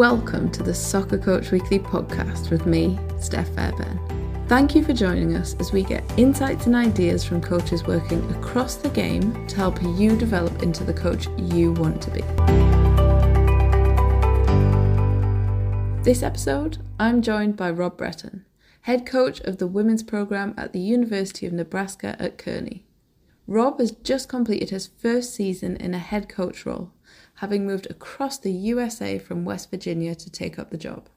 welcome to the Soccer Coach Weekly podcast with me, Steph Fairbairn. Thank you for joining us as we get insights and ideas from coaches working across the game to help you develop into the coach you want to be. This episode, I'm joined by Rob Breton, head coach of the women's program at the University of Nebraska at Kearney. Rob has just completed his first season in a head coach role having moved across the USA from West Virginia to take up the job.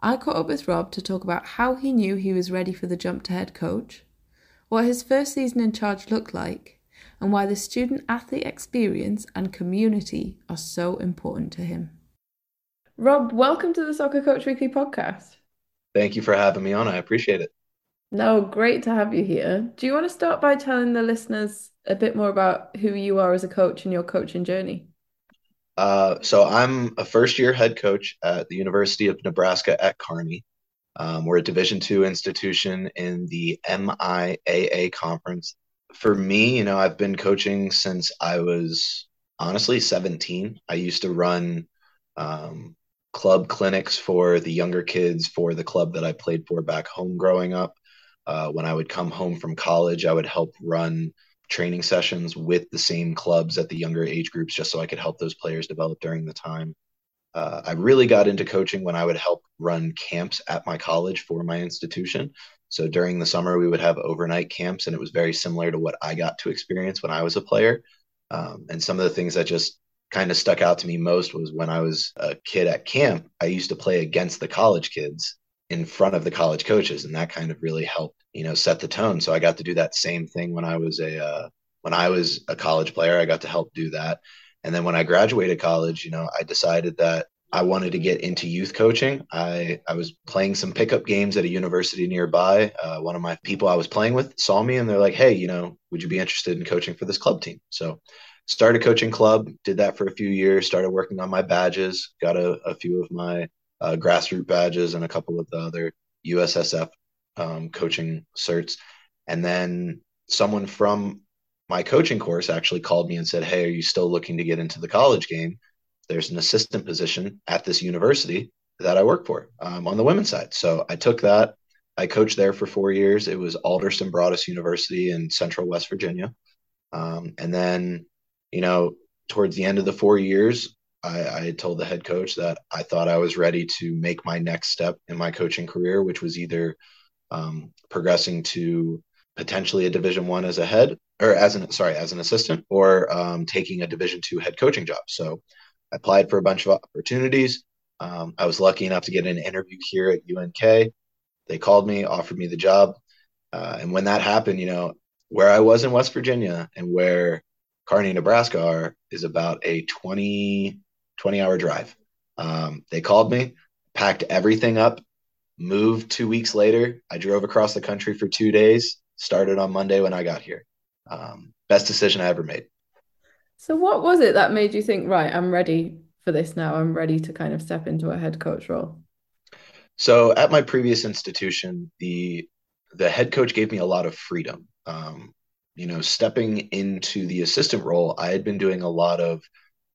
I caught up with Rob to talk about how he knew he was ready for the jump to head coach, what his first season in charge looked like, and why the student athlete experience and community are so important to him. Rob, welcome to the Soccer Coach Weekly podcast. Thank you for having me on. I appreciate it. No, great to have you here. Do you want to start by telling the listeners a bit more about who you are as a coach and your coaching journey? Uh, so I'm a first year head coach at the University of Nebraska at Kearney. Um, we're a Division two institution in the MIAA conference. For me, you know, I've been coaching since I was honestly 17. I used to run um, club clinics for the younger kids for the club that I played for back home growing up. Uh, when I would come home from college, I would help run training sessions with the same clubs at the younger age groups just so I could help those players develop during the time. Uh, I really got into coaching when I would help run camps at my college for my institution. So during the summer, we would have overnight camps, and it was very similar to what I got to experience when I was a player. Um, and some of the things that just kind of stuck out to me most was when I was a kid at camp, I used to play against the college kids in front of the college coaches, and that kind of really helped you know set the tone. So i got to do that same thing when i was a uh, when i was a college player i got to help do that. And then when i graduated college you know i decided that i wanted to get into youth coaching. I i was playing some pickup games at a university nearby. Uh, one of my people i was playing with saw me and they're like hey you know would you be interested in coaching for this club team? So started coaching club did that for a few years started working on my badges got a, a few of my uh, grassroots badges and a couple of the other ussf um, coaching certs. And then someone from my coaching course actually called me and said, Hey, are you still looking to get into the college game? There's an assistant position at this university that I work for um, on the women's side. So I took that. I coached there for four years. It was Alderson Broaddus University in central West Virginia. Um, and then, you know, towards the end of the four years, I, I told the head coach that I thought I was ready to make my next step in my coaching career, which was either um, progressing to potentially a division one as a head or as an sorry as an assistant or um, taking a division two head coaching job. So i applied for a bunch of opportunities. Um, i was lucky enough to get an interview here at unk they called me offered me the job. Uh, and when that happened you know where i was in west virginia and where kearney nebraska are is about a 20 20 hour drive um, they called me packed everything up moved two weeks later. I drove across the country for two days, started on Monday when I got here. Um, best decision I ever made. So, what was it that made you think, right, I'm ready for this now? I'm ready to kind of step into a head coach role? So, at my previous institution, the the head coach gave me a lot of freedom. Um, you know, stepping into the assistant role, I had been doing a lot of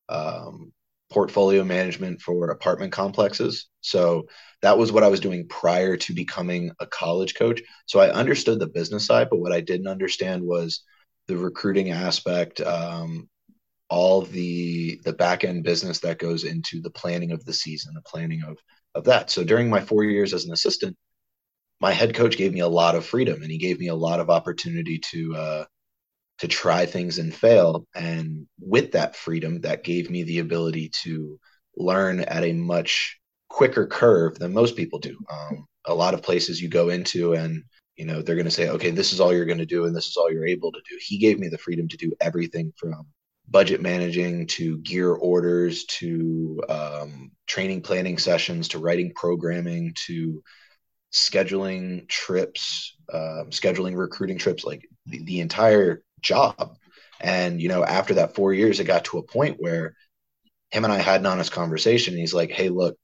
um, portfolio management for apartment complexes. So that was what I was doing prior to becoming a college coach. So I understood the business side, but what I didn't understand was the recruiting aspect, um, all the the back end business that goes into the planning of the season, the planning of of that. So during my four years as an assistant, my head coach gave me a lot of freedom, and he gave me a lot of opportunity to uh, to try things and fail. And with that freedom, that gave me the ability to learn at a much quicker curve than most people do. Um, a lot of places you go into and you know they're going to say okay this is all you're going to do and this is all you're able to do he gave me the freedom to do everything from budget managing to gear orders to um, training planning sessions to writing programming to scheduling trips um, scheduling recruiting trips like the, the entire job. And, you know, after that four years, it got to a point where him and I had an honest conversation. And he's like, hey, look,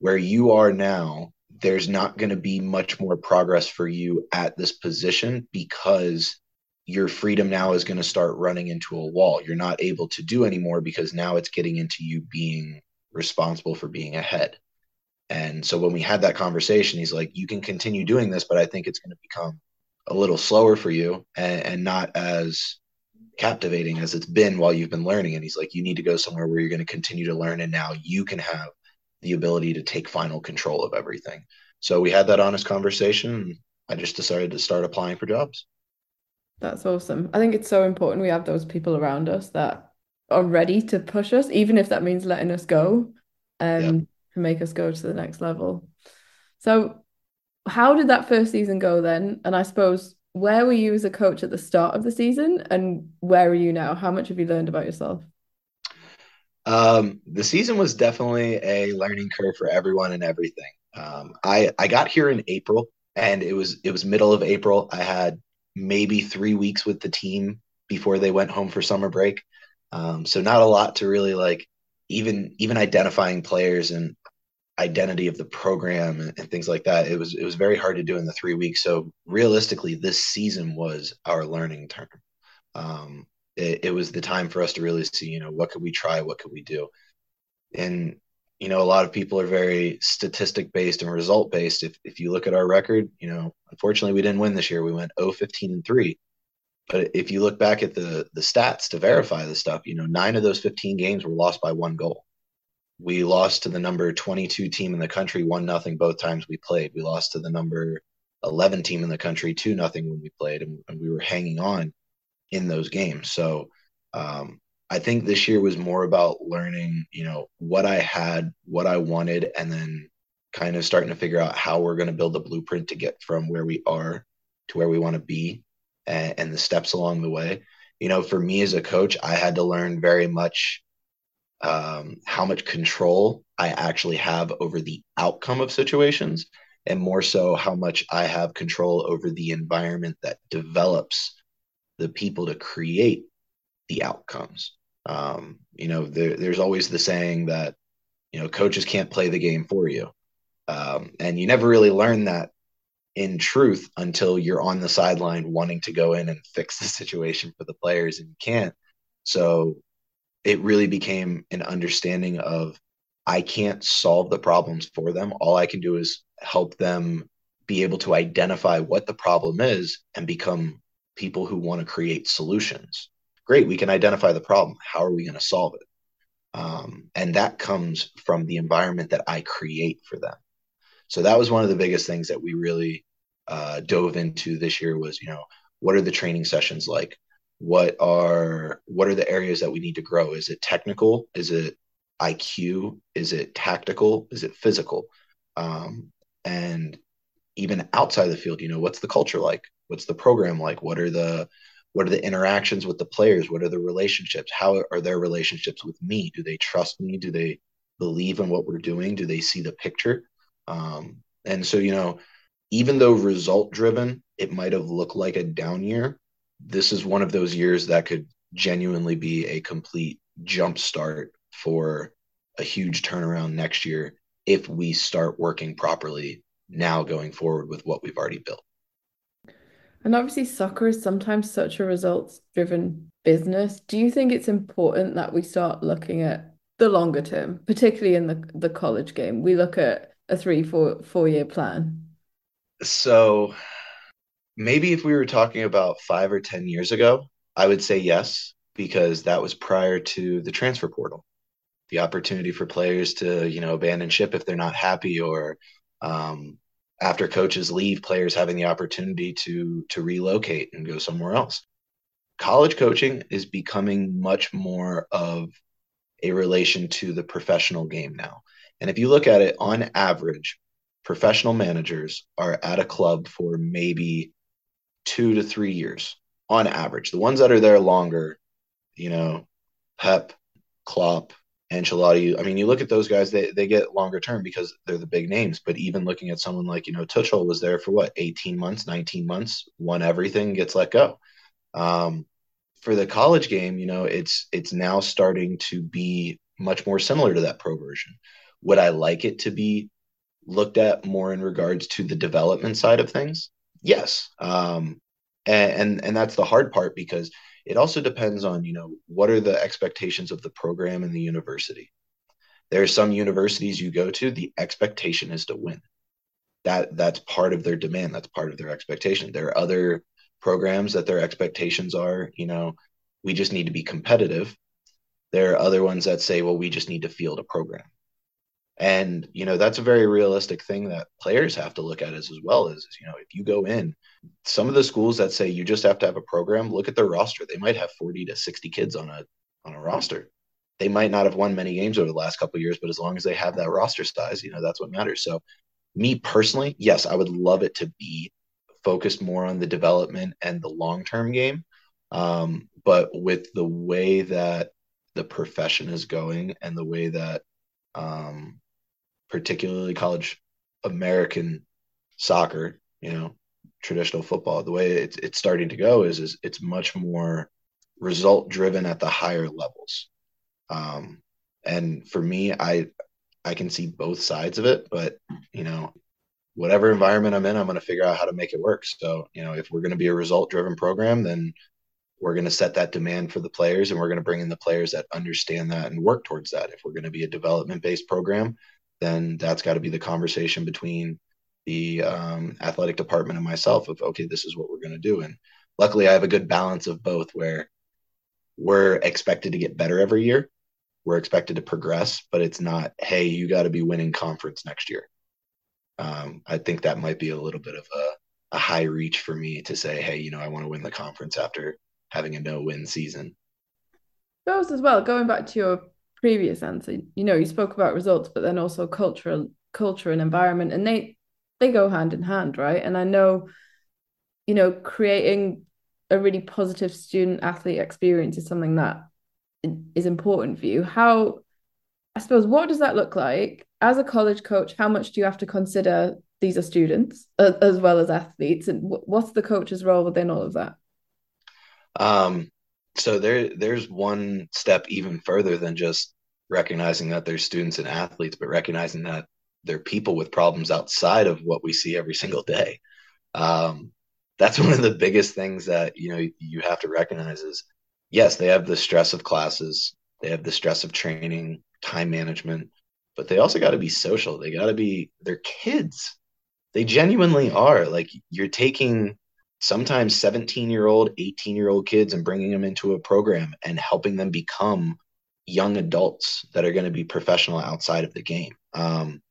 where you are now, there's not going to be much more progress for you at this position because your freedom now is going to start running into a wall. You're not able to do anymore because now it's getting into you being responsible for being ahead. And so when we had that conversation, he's like, you can continue doing this, but I think it's going to become a little slower for you and, and not as captivating as it's been while you've been learning. And he's like, you need to go somewhere where you're going to continue to learn. And now you can have the ability to take final control of everything. So we had that honest conversation. I just decided to start applying for jobs. That's awesome. I think it's so important we have those people around us that are ready to push us, even if that means letting us go and um, to make us go to the next level. So, how did that first season go then? And I suppose where were you as a coach at the start of the season and where are you now? How much have you learned about yourself? Um, the season was definitely a learning curve for everyone and everything. Um, I I got here in April and it was it was middle of April. I had maybe three weeks with the team before they went home for summer break. Um, so not a lot to really like even even identifying players and identity of the program and, and, things like that. It was it was very hard to do in the three weeks. So realistically, this season was our learning term. Um, it, it was the time for us to really see, you know, what could we try, what could we do, and you know, a lot of people are very statistic based and result based. If if you look at our record, you know, unfortunately we didn't win this year. We went 0 15 and 3. But if you look back at the the stats to verify the stuff, you know, nine of those 15 games were lost by one goal. We lost to the number 22 team in the country, one nothing both times we played. We lost to the number 11 team in the country, two nothing when we played, and, and, we were hanging on in those games. So um, I think this year was more about learning, you know, what I had, what I wanted, and then kind of starting to figure out how we're going to build a blueprint to get from where we are to where we want to be and, and the steps along the way. You know, for me as a coach, I had to learn very much um, how much control I actually have over the outcome of situations, and more so how much I have control over the environment that develops the people to create the outcomes. Um, you know, there, there's always the saying that, you know, coaches can't play the game for you. Um, and you never really learn that in truth until you're on the sideline wanting to go in and fix the situation for the players and you can't. So it really became an understanding of I can't solve the problems for them. All I can do is help them be able to identify what the problem is and become people who want to create solutions. Great, we can identify the problem. How are we going to solve it? Um, and that comes from the environment that I create for them. So that was one of the biggest things that we really uh, dove into this year was, you know, what are the training sessions like? What are what are the areas that we need to grow? Is it technical? Is it IQ? Is it tactical? Is it physical? Um, and even outside the field, you know, what's the culture like? What's the program like? What are the what are the interactions with the players? What are the relationships? How are their relationships with me? Do they trust me? Do they believe in what we're doing? Do they see the picture? Um, and so, you know, even though result driven, it might have looked like a down year. This is one of those years that could genuinely be a complete jump start for a huge turnaround next year if we start working properly now going forward with what we've already built. And obviously, soccer is sometimes such a results driven business. Do you think it's important that we start looking at the longer term, particularly in the, the college game? We look at a three, four, four year plan. So maybe if we were talking about five or 10 years ago, I would say yes, because that was prior to the transfer portal. The opportunity for players to, you know, abandon ship if they're not happy or um, after coaches leave, players having the opportunity to to relocate and go somewhere else. College coaching is becoming much more of a relation to the professional game now. And if you look at it on average, professional managers are at a club for maybe two to three years on average. The ones that are there longer, you know, Pep, Klopp, Ancelotti. I mean, you look at those guys; they they get longer term because they're the big names. But even looking at someone like you know Tuchel was there for what eighteen months, nineteen months, won everything, gets let go. Um, for the college game, you know, it's it's now starting to be much more similar to that pro version. Would I like it to be looked at more in regards to the development side of things? Yes, um, and, and and that's the hard part because it also depends on you know what are the expectations of the program and the university There are some universities you go to, the expectation is to win. That that's part of their demand. That's part of their expectation. There are other programs that their expectations are, you know, we just need to be competitive. There are other ones that say, well, we just need to field a program. And, you know, that's a very realistic thing that players have to look at as, as well as, you know, if you go in, some of the schools that say you just have to have a program, look at their roster. They might have 40 to 60 kids on a on a roster. They might not have won many games over the last couple years, but as long as they have that roster size, you know, that's what matters. So me personally, yes, I would love it to be focused more on the development and the long-term game. Um, but with the way that the profession is going and the way that um, particularly college American soccer, you know, traditional football, the way it's it's starting to go is is it's much more result driven at the higher levels. Um, and for me, I I can see both sides of it, but you know, whatever environment I'm in, I'm going to figure out how to make it work. So, you know, if we're going to be a result driven program, then we're going to set that demand for the players and we're going to bring in the players that understand that and work towards that. If we're going to be a development based program, then that's got to be the conversation between the um, athletic department and myself of okay this is what we're going to do. And luckily i have a good balance of both where we're expected to get better every year we're expected to progress but it's not hey you got to be winning conference next year. Um, i think that might be a little bit of a, a high reach for me to say hey you know i want to win the conference after having a no win season. Those as well going back to your previous answer, you know, you spoke about results, but then also cultural culture and environment, and they they go hand in hand, right? And I know, you know, creating a really positive student athlete experience is something that is important for you. How, I suppose, what does that look like as a college coach? How much do you have to consider these are students as, well as athletes, and what's the coach's role within all of that? Um, so there there's one step even further than just recognizing that they're students and athletes but recognizing that they're people with problems outside of what we see every single day. Um, that's one of the biggest things that you know you have to recognize is yes they have the stress of classes they have the stress of training time management but they also got to be social they got to be they're kids. They genuinely are like you're taking sometimes 17 year old 18 year old kids and bringing them into a program and helping them become young adults that are going to be professional outside of the game. Um,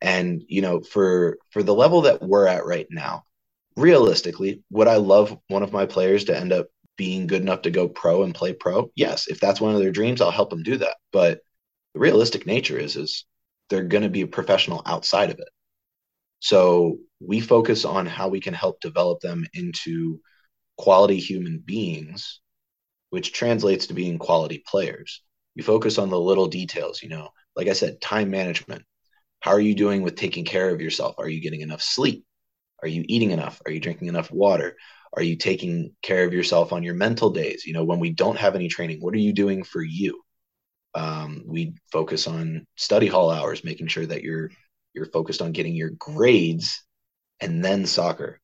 and you know for for the level that we're at right now realistically would i love one of my players to end up being good enough to go pro and play pro? Yes. If that's one of their dreams i'll help them do that. But the realistic nature is is they're going to be a professional outside of it. So we focus on how we can help develop them into quality human beings, which translates to being quality players. You focus on the little details, you know, like I said, time management. How are you doing with taking care of yourself? Are you getting enough sleep? Are you eating enough? Are you drinking enough water? Are you taking care of yourself on your mental days? You know, when we don't have any training, what are you doing for you? Um, we focus on study hall hours, making sure that you're you're focused on getting your grades and then soccer,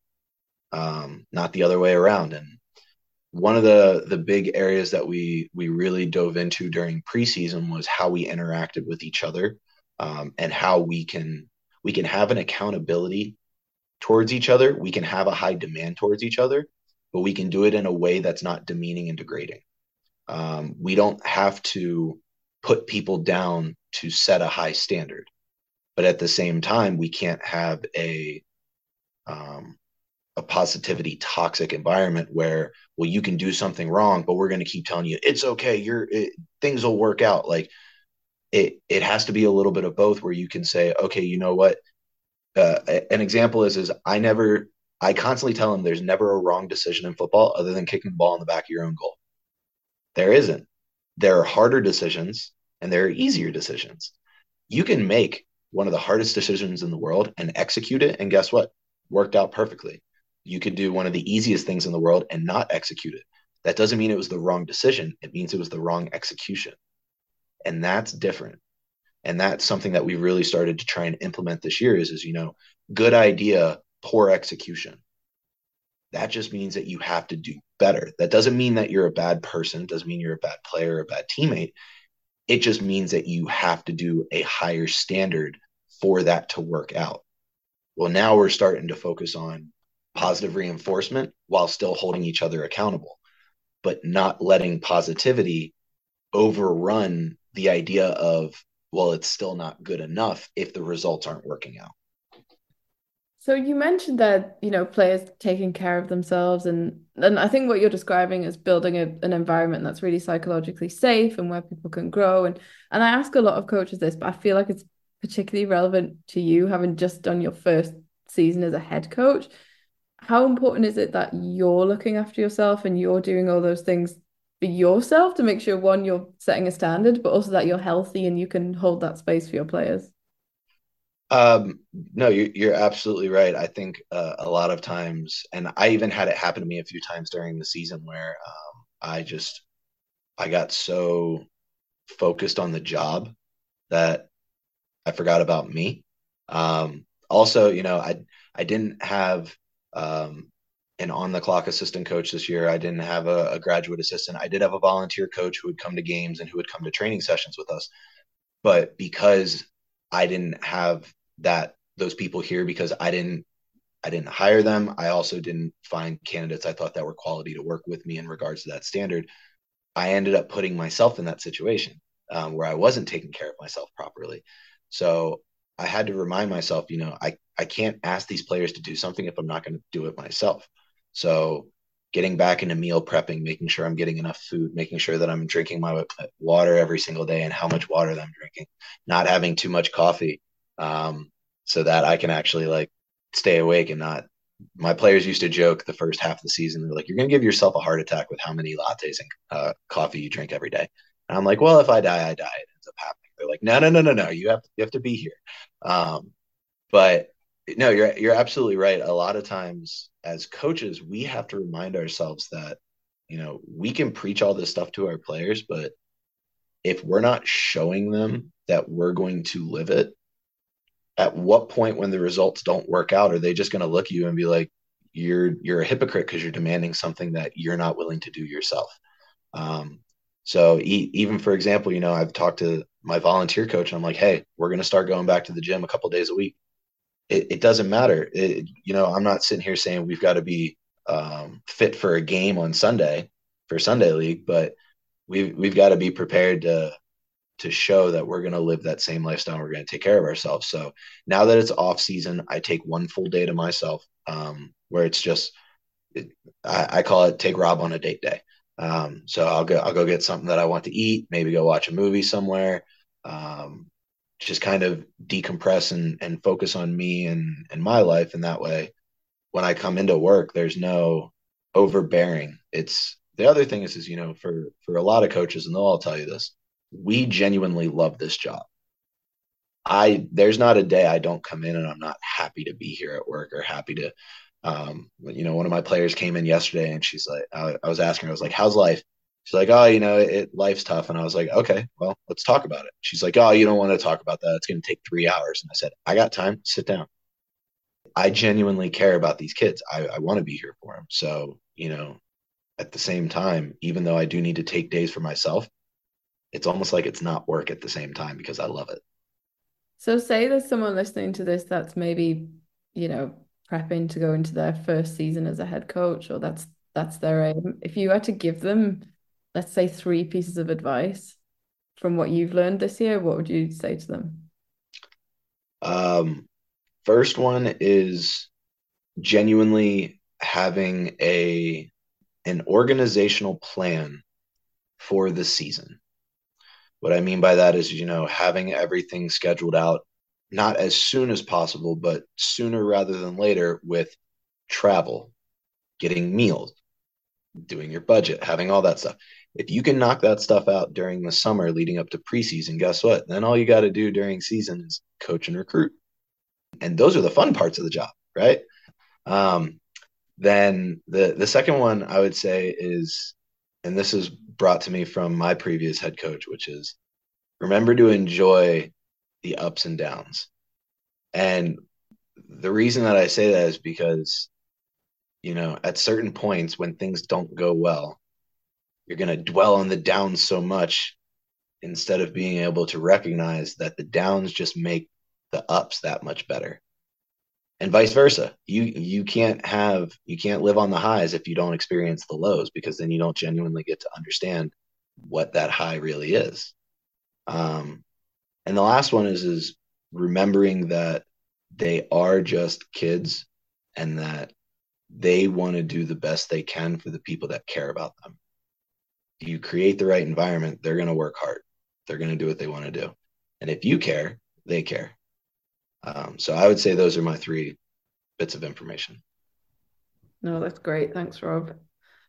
um, not the other way around. And one of the the big areas that we we really dove into during preseason was how we interacted with each other um, and how we can we can have an accountability towards each other. We can have a high demand towards each other, but we can do it in a way that's not demeaning and degrading. Um, we don't have to put people down to set a high standard but at the same time we can't have a um, a positivity toxic environment where well you can do something wrong but we're going to keep telling you it's okay you're it, things will work out like it it has to be a little bit of both where you can say okay you know what uh, an example is is i never i constantly tell them there's never a wrong decision in football other than kicking the ball in the back of your own goal there isn't there are harder decisions and there are easier decisions you can make one of the hardest decisions in the world and execute it. And guess what? Worked out perfectly. You could do one of the easiest things in the world and not execute it. That doesn't mean it was the wrong decision. It means it was the wrong execution. And that's different. And that's something that we really started to try and implement this year is, is you know, good idea, poor execution. That just means that you have to do better. That doesn't mean that you're a bad person. It doesn't mean you're a bad player, a bad teammate It just means that you have to do a higher standard for that to work out. Well, now we're starting to focus on positive reinforcement while still holding each other accountable, but not letting positivity overrun the idea of, well, it's still not good enough if the results aren't working out. So you mentioned that, you know, players taking care of themselves and and I think what you're describing is building a, an environment that's really psychologically safe and where people can grow. And and I ask a lot of coaches this, but I feel like it's particularly relevant to you having just done your first season as a head coach. How important is it that you're looking after yourself and you're doing all those things for yourself to make sure one, you're setting a standard, but also that you're healthy and you can hold that space for your players? Um, no, you're, you're absolutely right. I think uh, a lot of times, and I even had it happen to me a few times during the season where um, I just I got so focused on the job that I forgot about me. Um, also, you know, I I didn't have um, an on the clock assistant coach this year. I didn't have a, a graduate assistant. I did have a volunteer coach who would come to games and who would come to training sessions with us. But because I didn't have that those people here because I didn't I didn't hire them. I also didn't find candidates I thought that were quality to work with me in regards to that standard. I ended up putting myself in that situation um, where I wasn't taking care of myself properly. So I had to remind myself, you know, I, I can't ask these players to do something if I'm not going to do it myself. So getting back into meal prepping, making sure I'm getting enough food, making sure that I'm drinking my water every single day and how much water I'm drinking, not having too much coffee, um, so that I can actually like stay awake and not. My players used to joke the first half of the season. They're like, "You're gonna give yourself a heart attack with how many lattes and uh, coffee you drink every day." And I'm like, "Well, if I die, I die. It ends up happening." They're like, "No, no, no, no, no. You have you have to be here." Um, but no, you're you're absolutely right. A lot of times, as coaches, we have to remind ourselves that you know we can preach all this stuff to our players, but if we're not showing them that we're going to live it at what point when the results don't work out are they just going to look at you and be like you're you're a hypocrite because you're demanding something that you're not willing to do yourself um, so e- even for example you know i've talked to my volunteer coach and i'm like hey we're going to start going back to the gym a couple days a week it, it doesn't matter it, you know i'm not sitting here saying we've got to be um, fit for a game on sunday for sunday league but we've we've got to be prepared to to show that we're going to live that same lifestyle. We're going to take care of ourselves. So now that it's off season, I take one full day to myself, um, where it's just, it, I, I, call it take Rob on a date day. Um, so I'll go, I'll go get something that I want to eat, maybe go watch a movie somewhere, um, just kind of decompress and, and focus on me and, and my life. in that way, when I come into work, there's no overbearing. It's the other thing is, is, you know, for, for a lot of coaches, and they'll all tell you this, we genuinely love this job. I there's not a day I don't come in and I'm not happy to be here at work or happy to um you know one of my players came in yesterday and she's like I, I was asking her I was like how's life? She's like oh you know it life's tough. And I was like okay well let's talk about it. She's like oh you don't want to talk about that. It's going to take 3 hours. And I said I got time. Sit down. I genuinely care about these kids. I, I want to be here for them so you know at the same time even though I do need to take days for myself it's almost like it's not work at the same time because I love it. So say there's someone listening to this that's maybe, you know, prepping to go into their first season as a head coach or that's that's their aim. If you had to give them let's say three pieces of advice from what you've learned this year, what would you say to them? Um first one is genuinely having a an organizational plan for the season. What I mean by that is, you know, having everything scheduled out, not as soon as possible, but sooner rather than later with travel, getting meals, doing your budget, having all that stuff. If you can knock that stuff out during the summer leading up to preseason, guess what? Then all you got to do during season is coach and recruit. And those are the fun parts of the job, right? Um, then the the second one I would say is and this is brought to me from my previous head coach, which is remember to enjoy the ups and downs. And the reason that I say that is because, you know, at certain points when things don't go well, you're going to dwell on the downs so much instead of being able to recognize that the downs just make the ups that much better. And vice versa. You you can't have you can't live on the highs if you don't experience the lows because then you don't genuinely get to understand what that high really is. Um and the last one is is remembering that they are just kids and that they want to do the best they can for the people that care about them you create the right environment they're going to work hard they're going to do what they want to do and if you care they care um, so I would say those are my three bits of information. No, that's great. Thanks, Rob.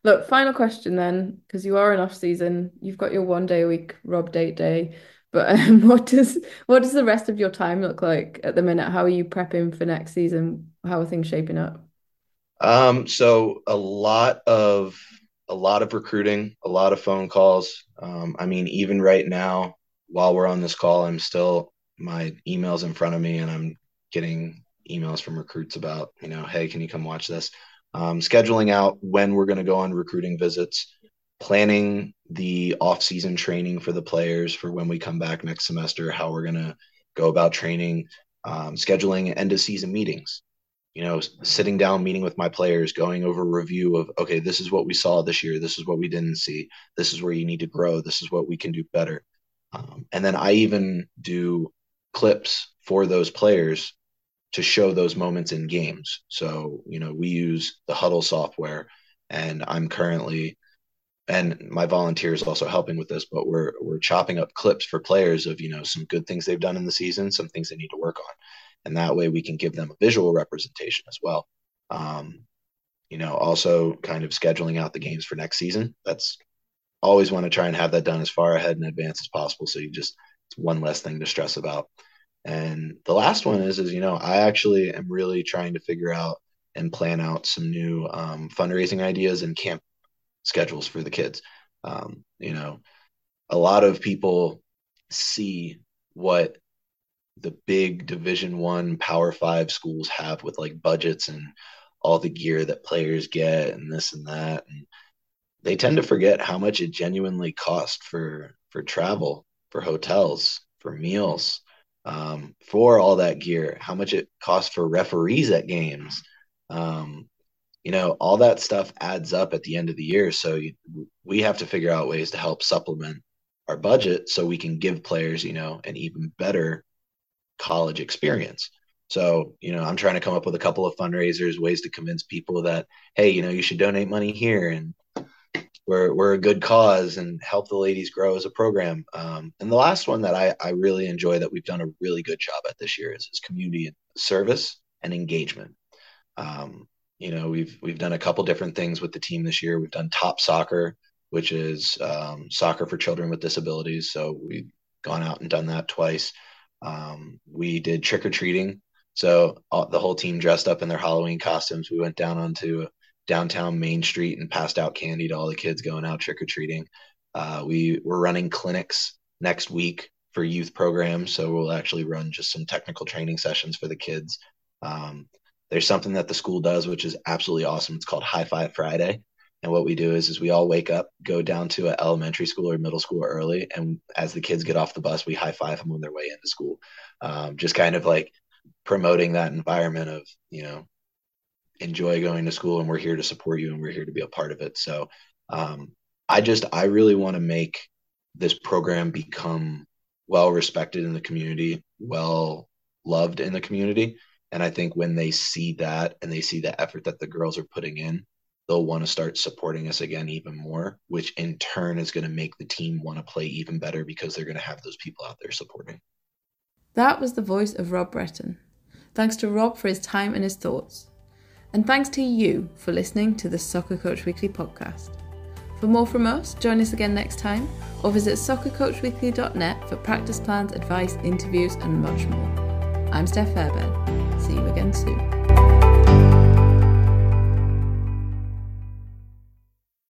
Look, final question then, because you are in off season. You've got your one day a week Rob date day, but um, what does what does the rest of your time look like at the minute? How are you prepping for next season? How are things shaping up? Um, so a lot of a lot of recruiting, a lot of phone calls. Um, I mean, even right now, while we're on this call, I'm still my emails in front of me and I'm getting emails from recruits about, you know, hey, can you come watch this? Um, scheduling out when we're going to go on recruiting visits, planning the off-season training for the players for when we come back next semester, how we're going to go about training, um, scheduling end of season meetings. You know, sitting down, meeting with my players, going over review of, okay, this is what we saw this year. This is what we didn't see. This is where you need to grow. This is what we can do better. Um, and then I even do clips for those players to show those moments in games. So, you know, we use the Hudl software and I'm currently and my volunteers also helping with this, but we're we're chopping up clips for players of, you know, some good things they've done in the season, some things they need to work on. And that way we can give them a visual representation as well. Um, you know, also kind of scheduling out the games for next season. That's always want to try and have that done as far ahead in advance as possible. So you just it's one less thing to stress about. And the last one is, is you know, I actually am really trying to figure out and plan out some new um, fundraising ideas and camp schedules for the kids. Um, you know, a lot of people see what the big Division One Power Five schools have with like budgets and all the gear that players get and this and that, and they tend to forget how much it genuinely costs for for travel for hotels, for meals, um, for all that gear, how much it costs for referees at games. Um, you know, all that stuff adds up at the end of the year. So you, we have to figure out ways to help supplement our budget so we can give players, you know, an even better college experience. So, you know, I'm trying to come up with a couple of fundraisers, ways to convince people that, hey, you know, you should donate money here and we're we're a good cause and help the ladies grow as a program. Um, and the last one that I, I really enjoy that we've done a really good job at this year is, is community service and engagement. Um, you know, we've we've done a couple different things with the team this year. We've done TOPSoccer, which is um, soccer for children with disabilities. So we've gone out and done that twice. Um, we did trick or treating. So all, the whole team dressed up in their Halloween costumes. We went down onto downtown Main Street and passed out candy to all the kids going out trick or treating. Uh, we we're running clinics next week for youth programs, so we'll actually run just some technical training sessions for the kids. Um, there's something that the school does which is absolutely awesome. It's called High Five Friday. And what we do is, is we all wake up, go down to an elementary school or middle school early, and as the kids get off the bus, we high five them on their way into school. Um, just kind of like promoting that environment of you know enjoy going to school and we're here to support you and we're here to be a part of it. So um, I just, I really want to make this program become well respected in the community, well loved in the community. And I think when they see that and they see the effort that the girls are putting in, they'll want to start supporting us again even more, which in turn is going to make the team want to play even better because they're going to have those people out there supporting. That was the voice of Rob Breton. Thanks to Rob for his time and his thoughts. And thanks to you for listening to the Soccer Coach Weekly podcast. For more from us, join us again next time or visit soccercoachweekly.net for practice plans, advice, interviews, and much more. I'm Steph Fairbairn. See you again soon.